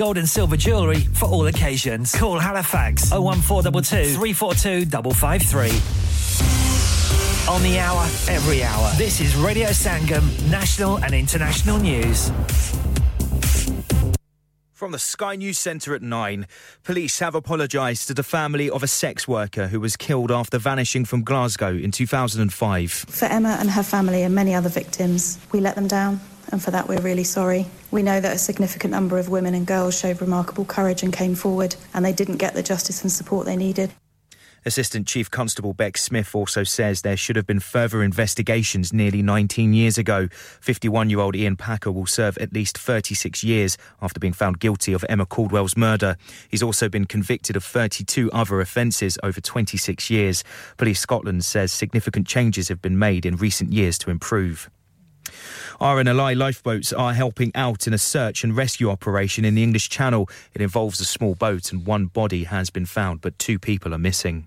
gold and silver jewellery for all occasions. Call Halifax 01422 342 553. On the hour, every hour. This is Radio Sangam, national and international news. From the Sky News Centre at 9, police have apologised to the family of a sex worker who was killed after vanishing from Glasgow in 2005. For Emma and her family and many other victims, we let them down, and for that we're really sorry. We know that a significant number of women and girls showed remarkable courage and came forward, and they didn't get the justice and support they needed. Assistant Chief Constable Beck Smith also says there should have been further investigations nearly 19 years ago. 51 year old Ian Packer will serve at least 36 years after being found guilty of Emma Caldwell's murder. He's also been convicted of 32 other offences over 26 years. Police Scotland says significant changes have been made in recent years to improve. RNLI lifeboats are helping out in a search and rescue operation in the English Channel. It involves a small boat and one body has been found, but two people are missing.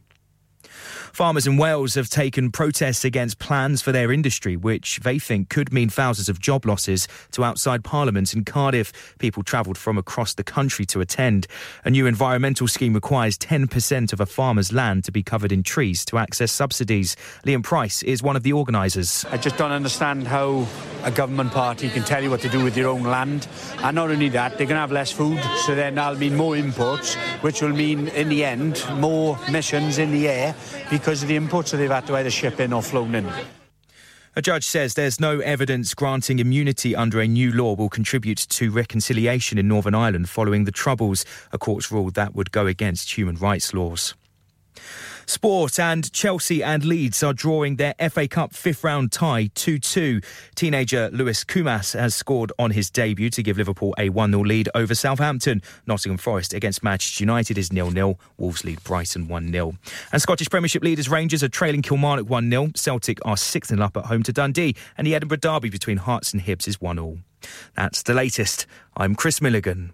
Farmers in Wales have taken protests against plans for their industry, which they think could mean thousands of job losses to outside Parliament in Cardiff. People travelled from across the country to attend. A new environmental scheme requires 10% of a farmer's land to be covered in trees to access subsidies. Liam Price is one of the organisers. I just don't understand how a government party can tell you what to do with your own land. And not only that, they're going to have less food, so then that'll mean more imports, which will mean, in the end, more emissions in the air because of the imports that they've had to either ship in or flown in. A judge says there's no evidence granting immunity under a new law will contribute to reconciliation in Northern Ireland following the Troubles. A court's ruled that would go against human rights laws. Sport and Chelsea and Leeds are drawing their FA Cup fifth round tie 2 2. Teenager Lewis Kumas has scored on his debut to give Liverpool a 1 0 lead over Southampton. Nottingham Forest against Manchester United is 0 0. Wolves lead Brighton 1 0. And Scottish Premiership leaders Rangers are trailing Kilmarnock 1 0. Celtic are 6 0 up at home to Dundee. And the Edinburgh Derby between Hearts and Hibs is 1 0. That's the latest. I'm Chris Milligan.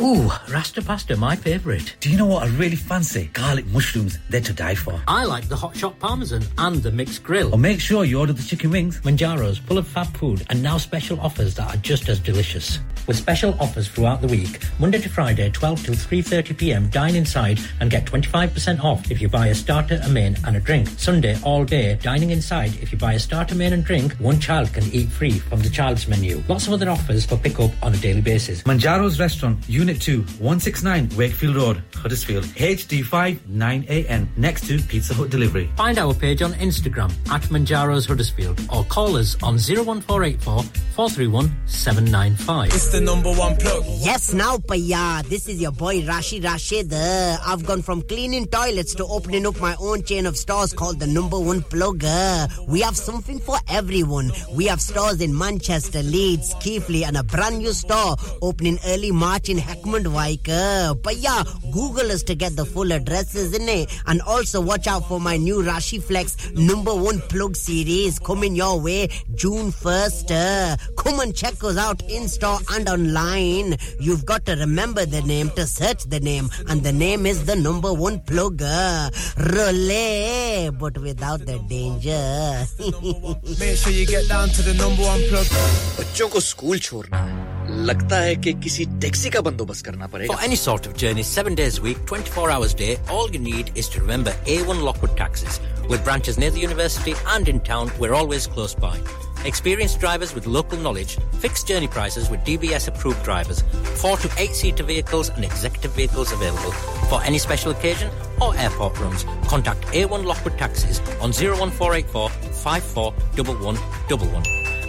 Ooh, Rasta pasta, my favourite. Do you know what I really fancy? Garlic mushrooms, they're to die for. I like the hot shot parmesan and the mixed grill. Or make sure you order the chicken wings. Manjaro's full of fab food and now special offers that are just as delicious. With special offers throughout the week, Monday to Friday, 12 till 3.30pm, dine inside and get 25% off if you buy a starter, a main and a drink. Sunday, all day, dining inside, if you buy a starter, main and drink, one child can eat free from the child's menu. Lots of other offers for pick up on a daily basis. Manjaro's Restaurant, Unit 2, 169 Wakefield Road, Huddersfield, HD5 9AN, next to Pizza Hut Delivery. Find our page on Instagram at Manjaro's Huddersfield or call us on 01484 431 795. It's the number one plug. Yes, now, Paya. This is your boy Rashi Rashid. I've gone from cleaning toilets to opening up my own chain of stores called the number one plug. We have something for everyone. We have stores in Manchester, Leeds, Keighley, and a brand new store opening early March in Heckmond, Waika. Paya, Google us to get the full addresses in it. And also watch out for my new Rashi Flex number one plug series coming your way June 1st. Uh, come and check us out in store and online. You've got to remember the name to search the name, and the name is the number one plugger. Relay, but without the danger. Make sure you get down to the number one plug. बच्चों को school छोड़ना है लगता है कि किसी taxi का बंदोबस्त करना पड़ेगा For any sort of journey, seven days a week, 24 hours a day, all you need is to remember A1 Lockwood Taxis. With branches near the university and in town, we're always close by. Experienced drivers with local knowledge, fixed journey prices with DBS approved drivers, four to eight seater vehicles and executive vehicles available. For any special occasion or airport runs, contact A1 Lockwood Taxis on 01484 541111.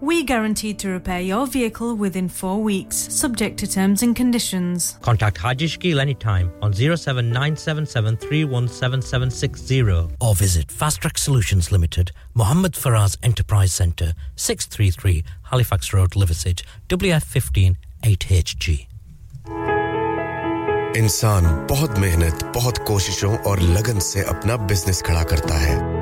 We guarantee to repair your vehicle within four weeks, subject to terms and conditions. Contact Haji Shkil anytime on 07977317760 or visit Fast Track Solutions Limited, Mohammed Faraz Enterprise Centre, 633 Halifax Road, Liversedge, WF15 8HG. इंसान बहुत मेहनत बहुत कोशिशों और लगन से अपना business खड़ा करता है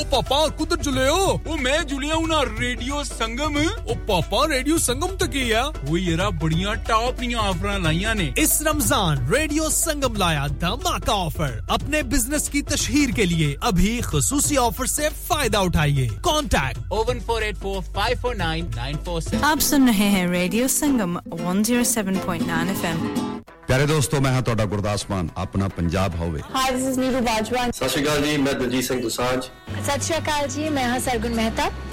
ओ पापा कुदर जुले हो। ओ मैं जुलिया हूँ ना रेडियो संगम। ओ पापा रेडियो संगम तो की है? वो येरा बढ़िया टॉप निया ऑफ़र लाइया ने। इस रमज़ान रेडियो संगम लाया धमाका ऑफ़र। अपने बिज़नेस की तशहीर के लिए अभी खसूसी ऑफ़र से फ़ायदा उठाइए। Contact O one four eight four five four nine nine four आप सुन रहे हैं radio Sangam one zero seven point nine F M ਪਿਆਰੇ ਦੋਸਤੋ ਮੈਂ ਹਾਂ ਤੁਹਾਡਾ ਗੁਰਦਾਸ ਮਾਨ। ਆਪਣਾ ਪੰਜਾਬ ਹੋਵੇ। Hi this is Neeru Bajwa ਸਤਿ ਸ਼੍ਰੀ ਅਕਾਲ ਜੀ ਮੈਂ ਦਲਜੀਤ ਸਿੰਘ ਦੁਸਾਂਝ। ਸਤਿ ਸ਼੍ਰੀ ਅਕਾਲ ਜੀ ਮੈਂ ਹਾਂ ਸਰਗੁਣ ਮਹਿਤਾ।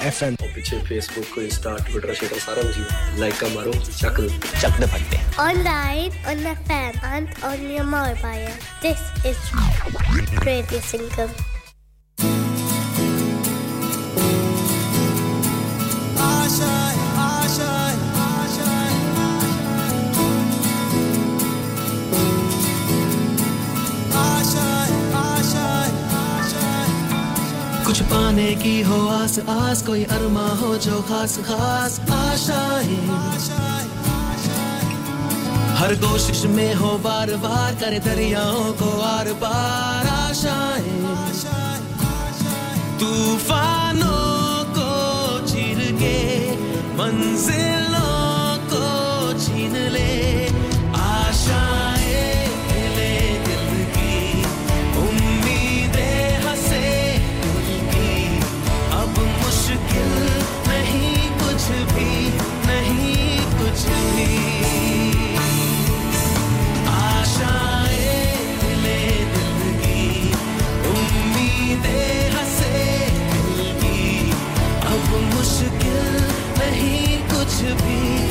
FM पीछे फेसबुक इंस्टा ट्विटर शेटर सारा कुछ लाइक का मारो चक चक दे फटते online on the fan and on your mobile this is Radio Sangam कुछ पाने की हो आस आस, कोई अरमा हो जो खास खास आशाएँ हर कोशिश में हो बार बार करे दरियाओं को आर बार आशाएँ तूफानों को चिर के मंजिलों to be.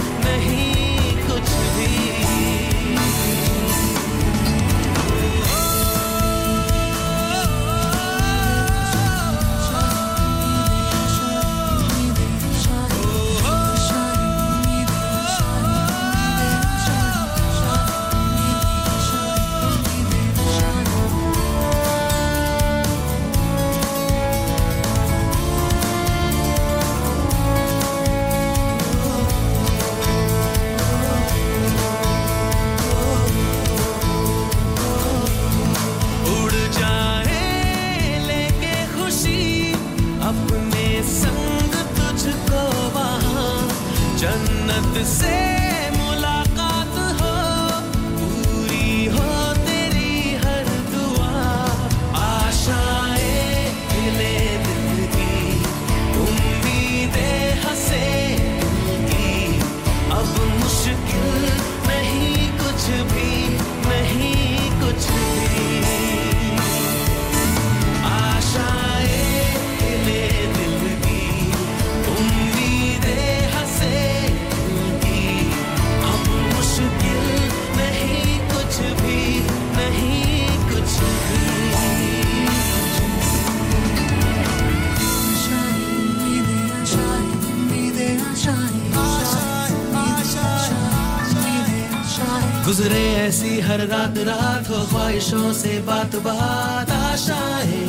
रात रात हो, ख्वाहिशों से बात बात आशाएँ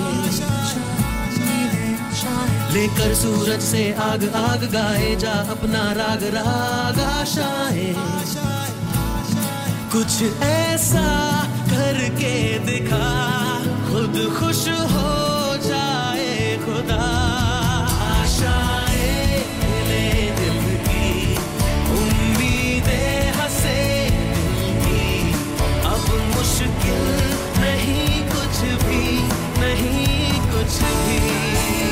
लेकर सूरज से आग आग गाए, जा अपना राग राग आशाएँ कुछ ऐसा करके दिखा, खुद खुश हो। नहीं कुछ भी नहीं कुछ भी।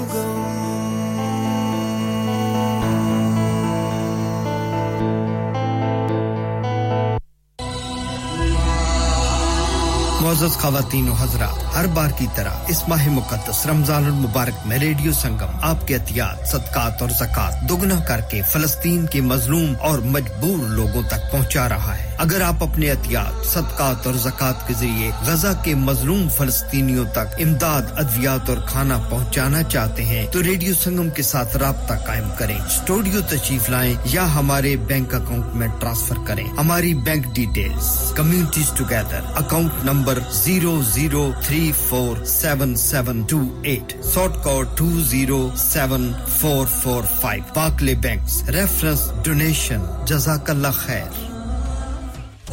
मोजस खातन हजरा, हर बार की तरह इस माह मुकदस रमज़ान मुबारक में रेडियो संगम, आपके एहतियात सदकात और जक़ात दोगुना करके फलस्तीन के मजलूम और मजबूर लोगों तक पहुँचा रहा है। अगर आप अपने एहतियात, सदकात और जक़ात के ज़रिए गजा के मजलूम फलस्तीनियों तक इमदाद, अद्वियात और खाना पहुँचाना चाहते हैं तो रेडियो संगम के साथ रबता कायम करें। स्टूडियो तशीफ लाएँ या हमारे बैंक अकाउंट में ट्रांसफ़र करें। हमारी bank details, communities together, account number zero zero three four seven seven two eight short code two zero seven four four five. पाकले bank reference donation जजाकल्ला खैर।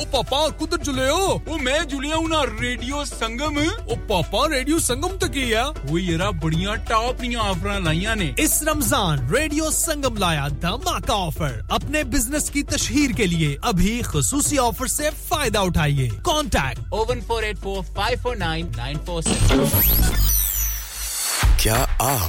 पापा कुदर चले हो। ओ मैं जुलिया हूँ ना रेडियो संगम। ओ पापा रेडियो संगम तक ही है। वो येरा बढ़िया टॉप नी ऑफ़र लाइया ने। इस रमज़ान रेडियो संगम लाया धमाका ऑफ़र अपने बिज़नेस की तशहीर के लिए अभी खसूसी ऑफ़र से फ़ायदा उठाइए। Contact O one four eight four five four nine nine four क्या आप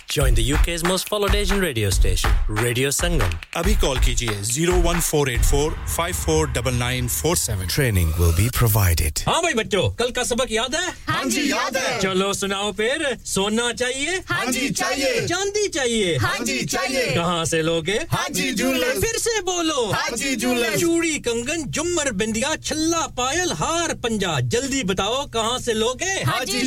Join the UK's most followed Asian radio station, Radio Sangam. अभी कॉल कीजिए 01484549947. Training will be provided. हाँ भाई बच्चों कल का सबक याद है हाँ जी याद है चलो सुनाओ फिर सोना चाहिए हाँ जी चाहिए चांदी चाहिए हाँ जी चाहिए कहाँ से लोगे हाँ जी जूलर्स फिर से बोलो हाँ जी जूलर्स चूड़ी कंगन जुमर बिंदिया छल्ला पायल हार पंजा जल्दी बताओ कहाँ से लोगे हाँ जी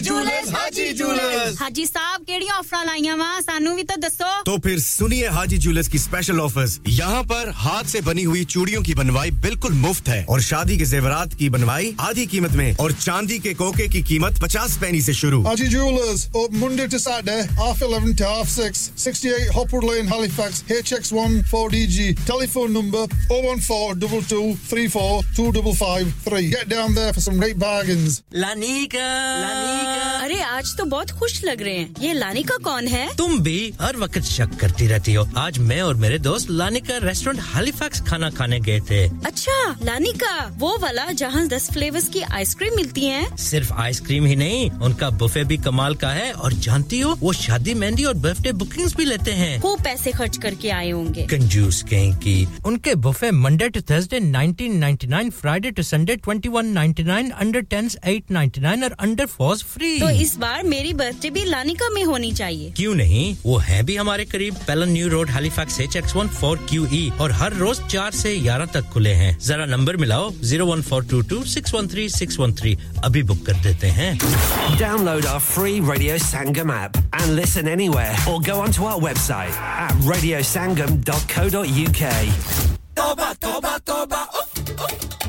हाँ जी जूलर्स हाजी साहब केड़ी ऑफ़र लाइया वा सानू भी तो दसो। तो फिर सुनिए हाजी ज्वेलर्स की स्पेशल ऑफर्स यहाँ पर हाथ से बनी हुई चूड़ियों की बनवाई बिल्कुल मुफ़्त है। और शादी के जेवरात की बनवाई आधी कीमत में और चांदी के कोके की कीमत पचास पैनी से शुरू। Haji Jewelers open Monday to Saturday half eleven to half six 68 Hopwood Lane Halifax HX1 4DG telephone number 01422342553 get down there for some great bargains. लानिका लानिका अरे आज तो बहुत खुश लग रहे हैं। ये लानिका कौन है? तुम भी हर वक्त शक करती रहती हो। आज मैं और मेरे दोस्त लानिका रेस्टोरेंट हालीफैक्स खाना खाने गए थे। अच्छा लानिका वो वाला जहाँ दस फ्लेवर्स की आइसक्रीम मिलती है। सिर्फ़ आइसक्रीम ही नहीं उनका बुफे भी कमाल का है। और जानती हो वो शादी मेहंदी और बर्थडे बुकिंग्स भी लेते हैं। वो पैसे खर्च करके आए होंगे। कंजूस कहीं की उनके buffet Monday to Thursday 1999 Friday to Sunday 2199 under 10s 899 और अंडर फोर्स फ्री। तो इस बार मेरी बर्थडे भी लानिका में होनी चाहिए। क्यों नहीं? नहीं वो है भी हमारे करीब। Pellon new road Halifax H X one four Q E और हर रोज चार से ग्यारह तक खुले हैं। जरा नंबर मिलाओ zero one four two two six one three six one three अभी बुक कर देते हैं। Download our free radio Sangam app and listen anywhere और go on to our website at radiosangam.co.uk toba toba toba. Oh, oh.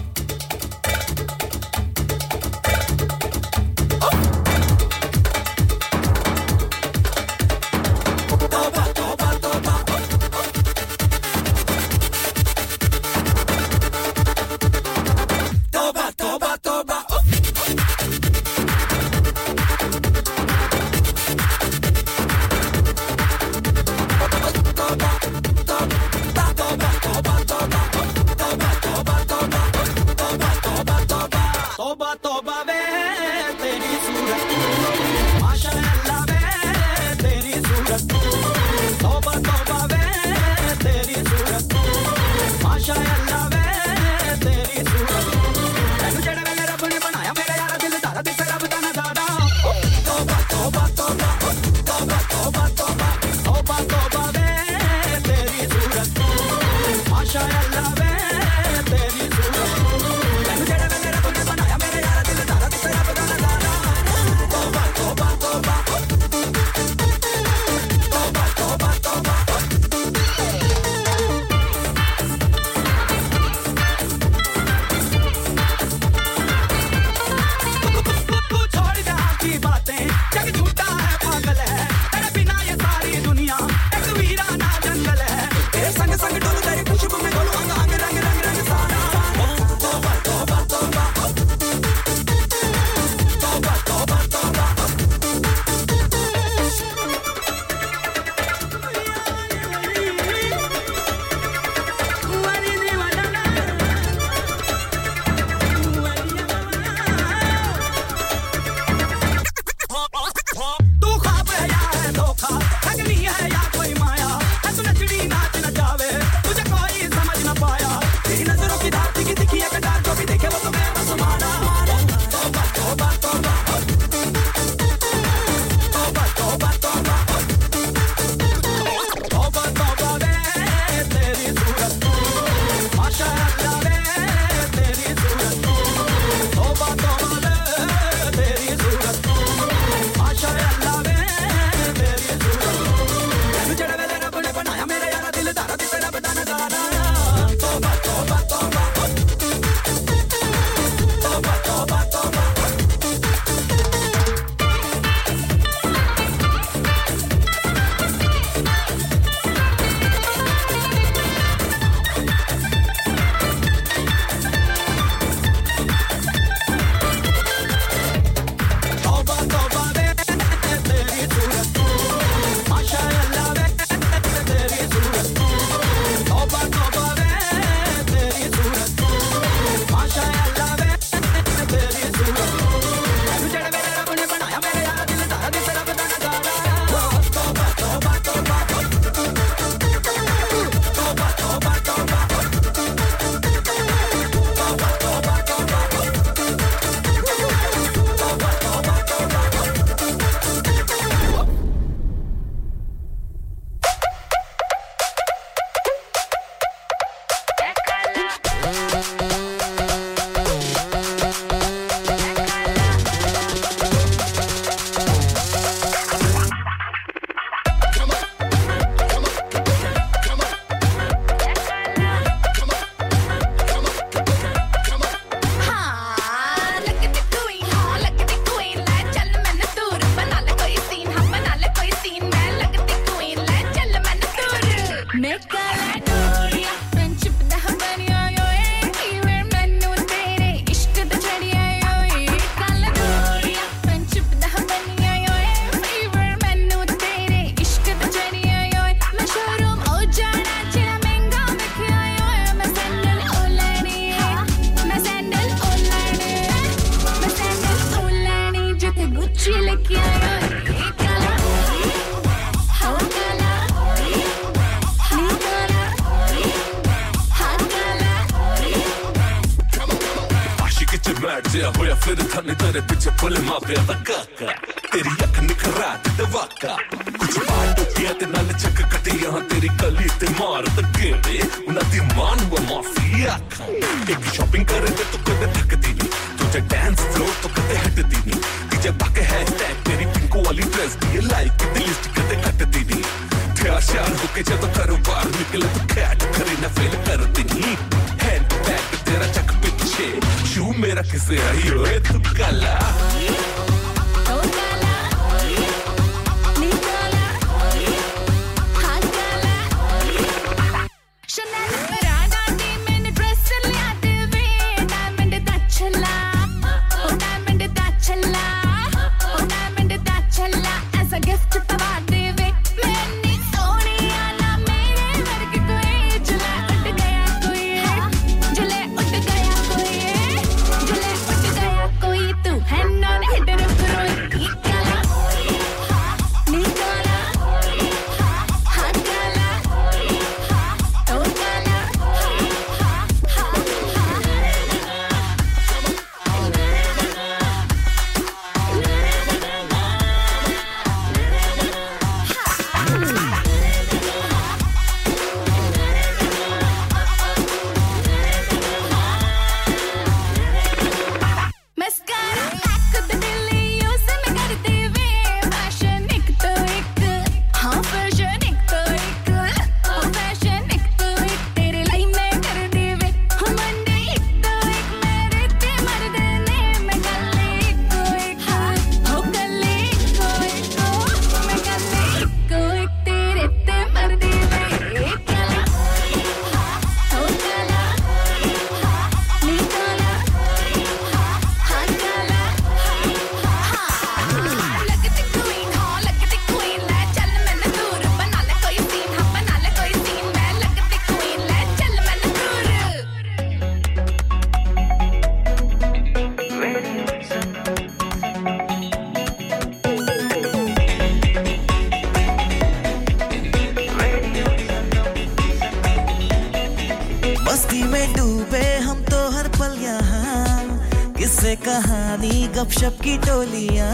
मस्ती में डूबे हम तो हर पल यहाँ। किससे कहानी, गपशप की टोलिया।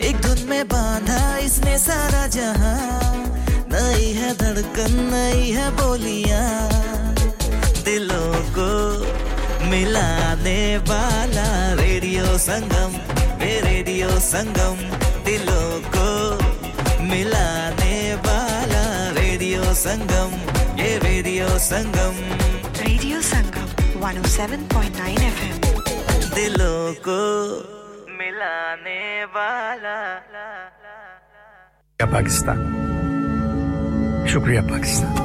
एक धुन में बांधा इसने सारा जहाँ। नई है धड़कन, नई है बोलिया। दिलों को मिलाने वाला रेडियो संगम ये रेडियो संगम। दिलों को मिलाने वाला रेडियो संगम, ये radio Sangam. Radio Sangam 107.9 FM दिलों को मिलाने वाला। पाकिस्तान। शुक्रिया पाकिस्तान।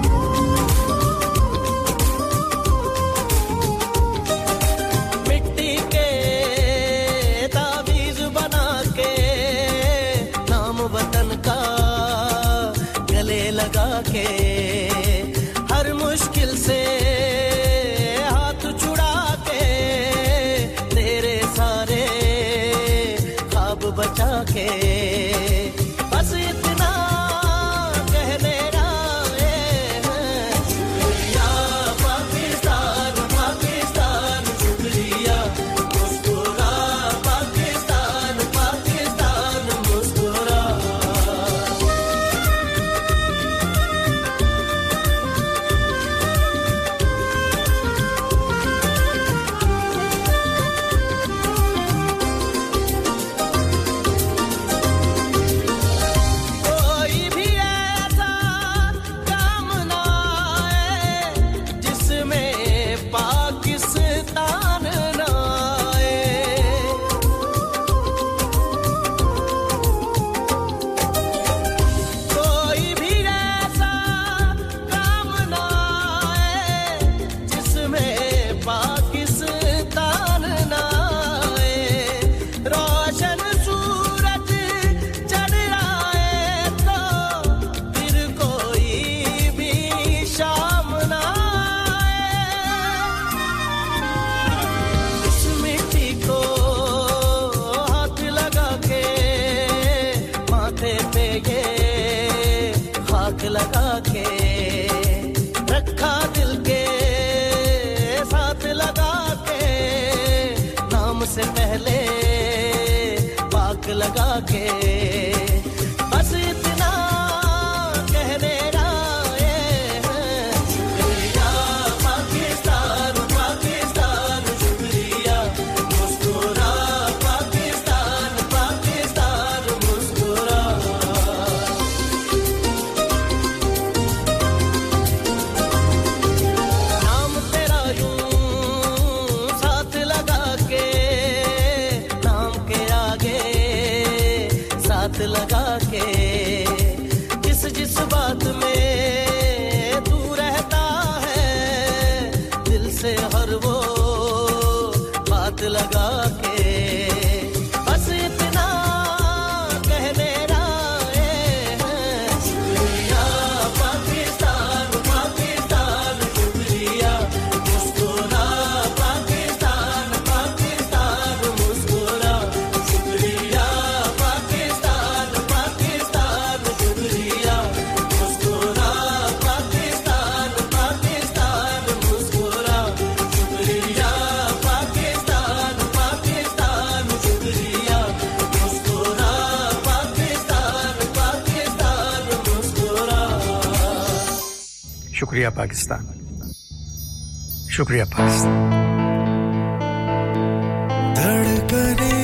शुक्रिया पाकिस्तान। शुक्रिया पाकिस्तान। धड़कने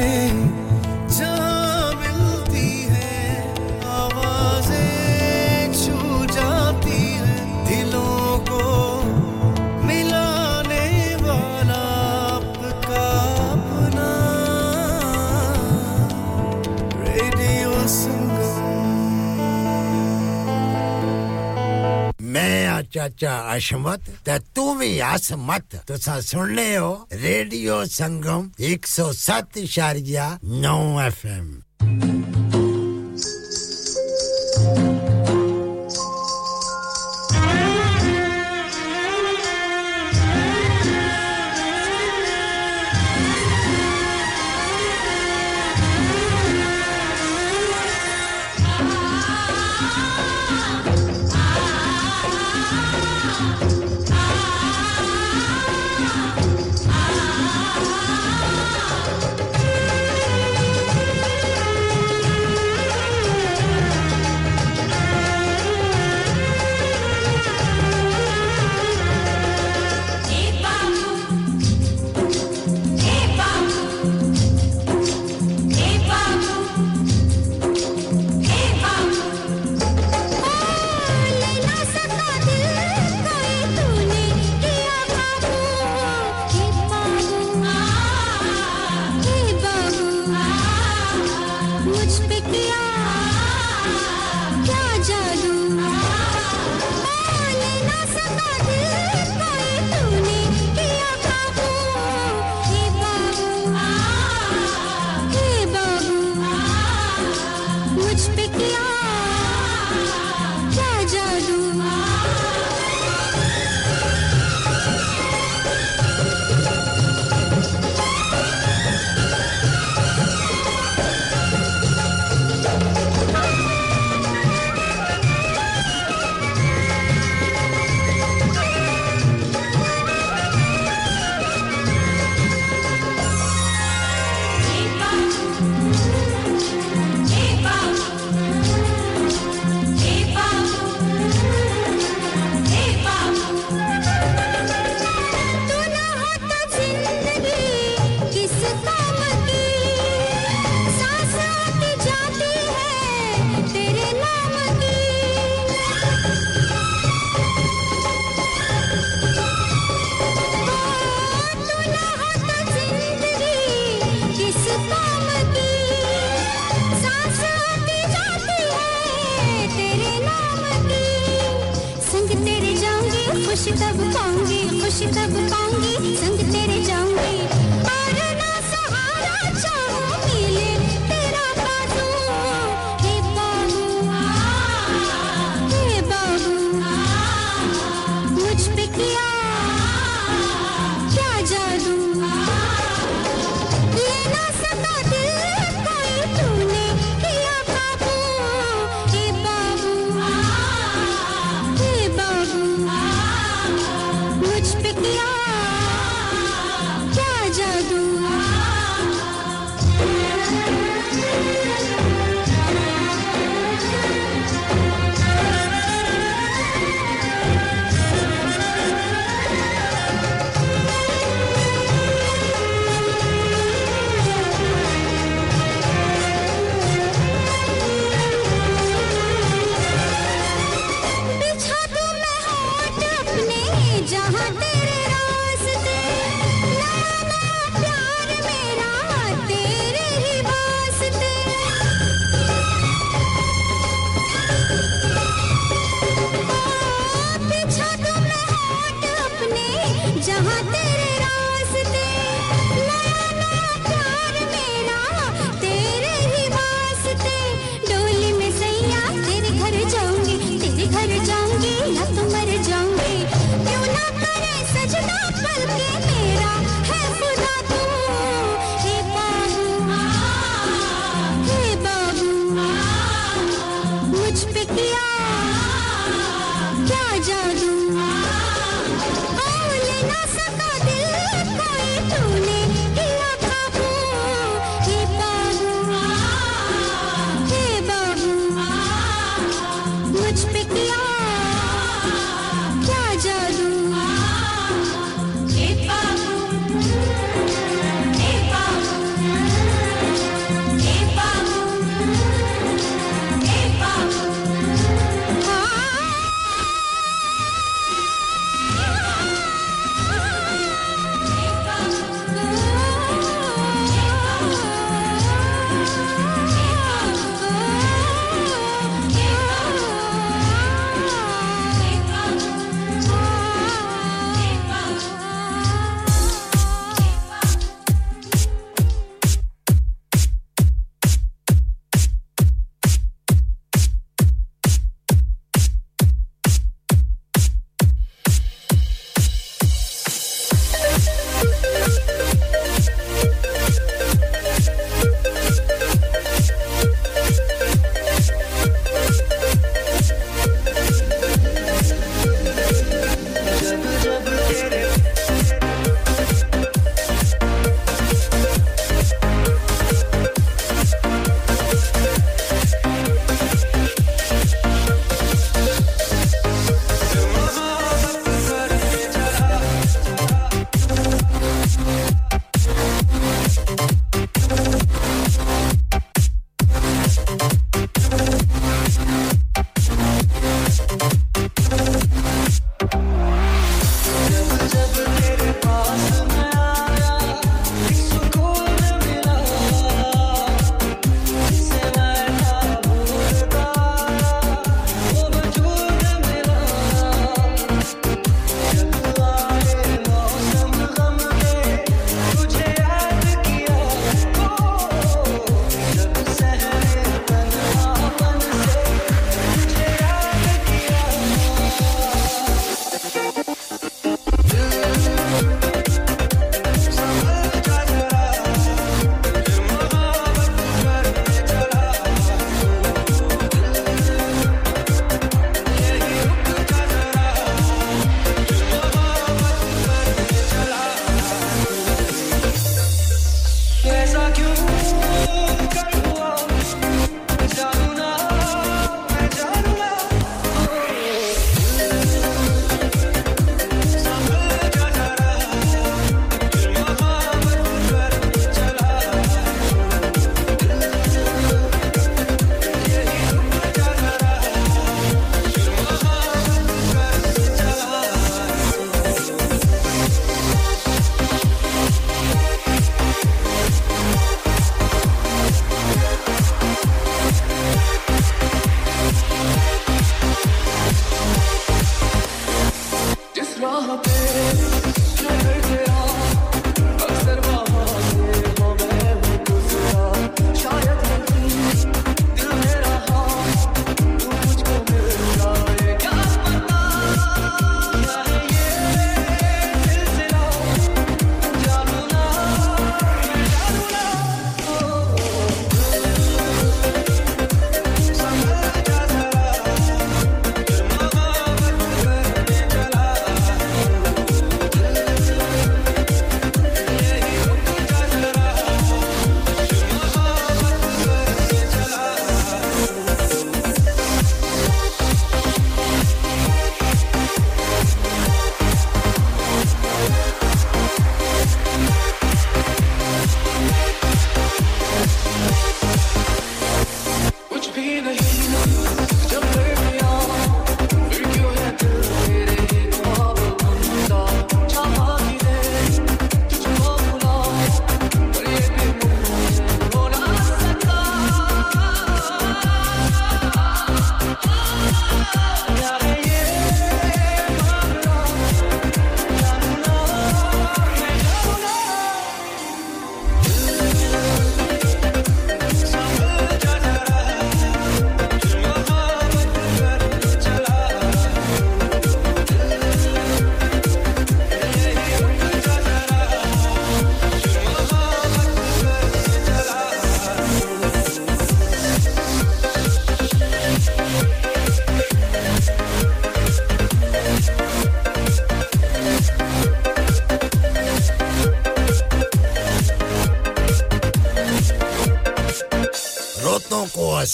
चाचा अशमत तू भी असमत तुसा सुनने हो रेडियो संगम 107.9 एफएम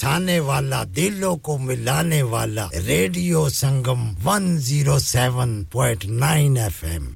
बसाने वाला दिलों को मिलाने वाला रेडियो संगम 107.9 एफएम।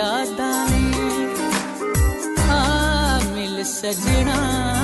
यादा ने आ हाँ, मिल सजना।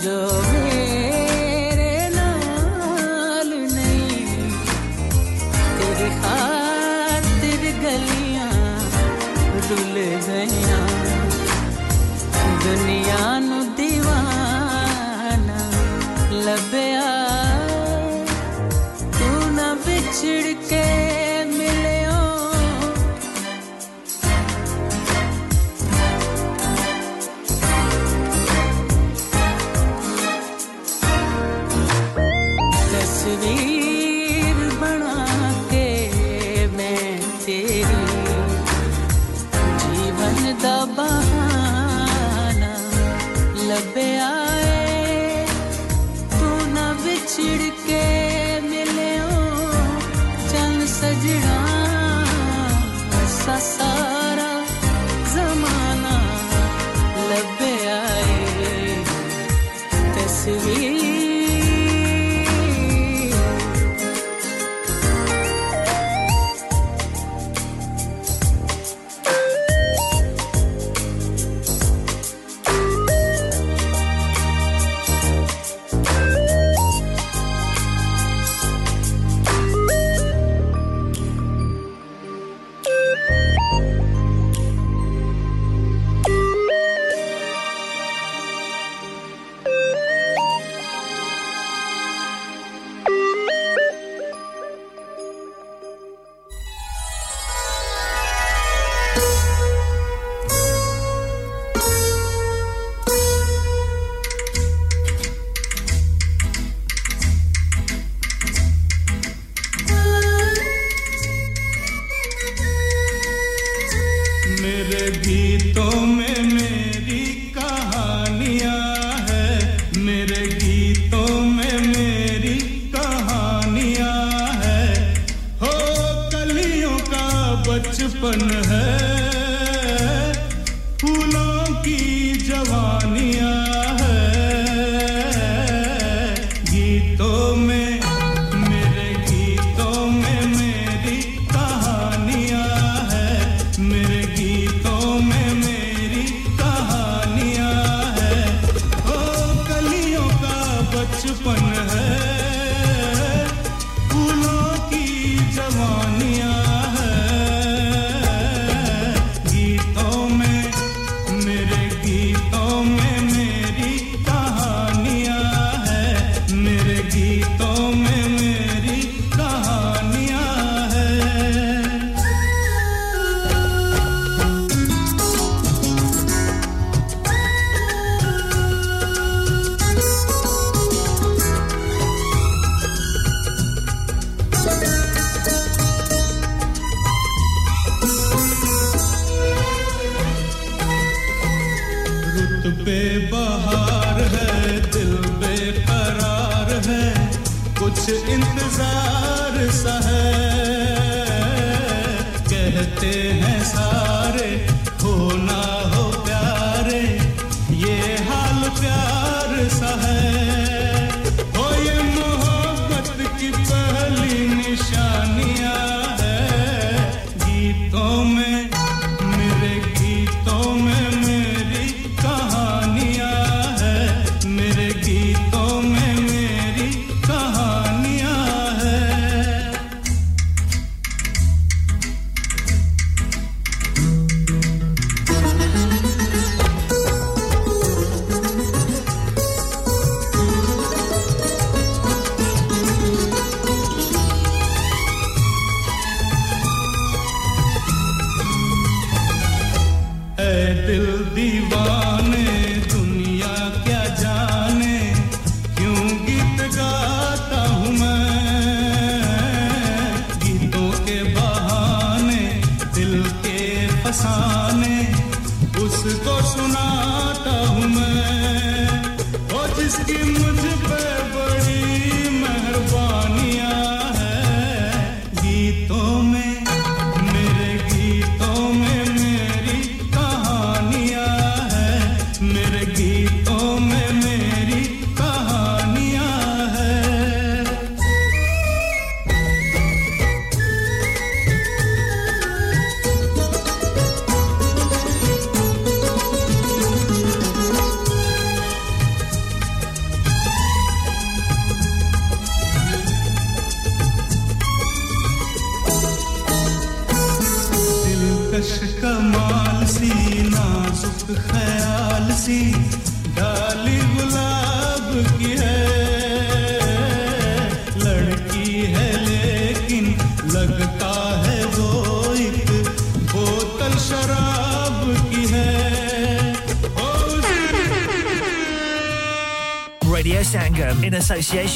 angel मेरे गीतों में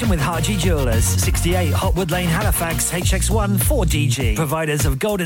association with Haji Jewelers, 68 Hotwood Lane, Halifax, HX1 4DG. Providers of gold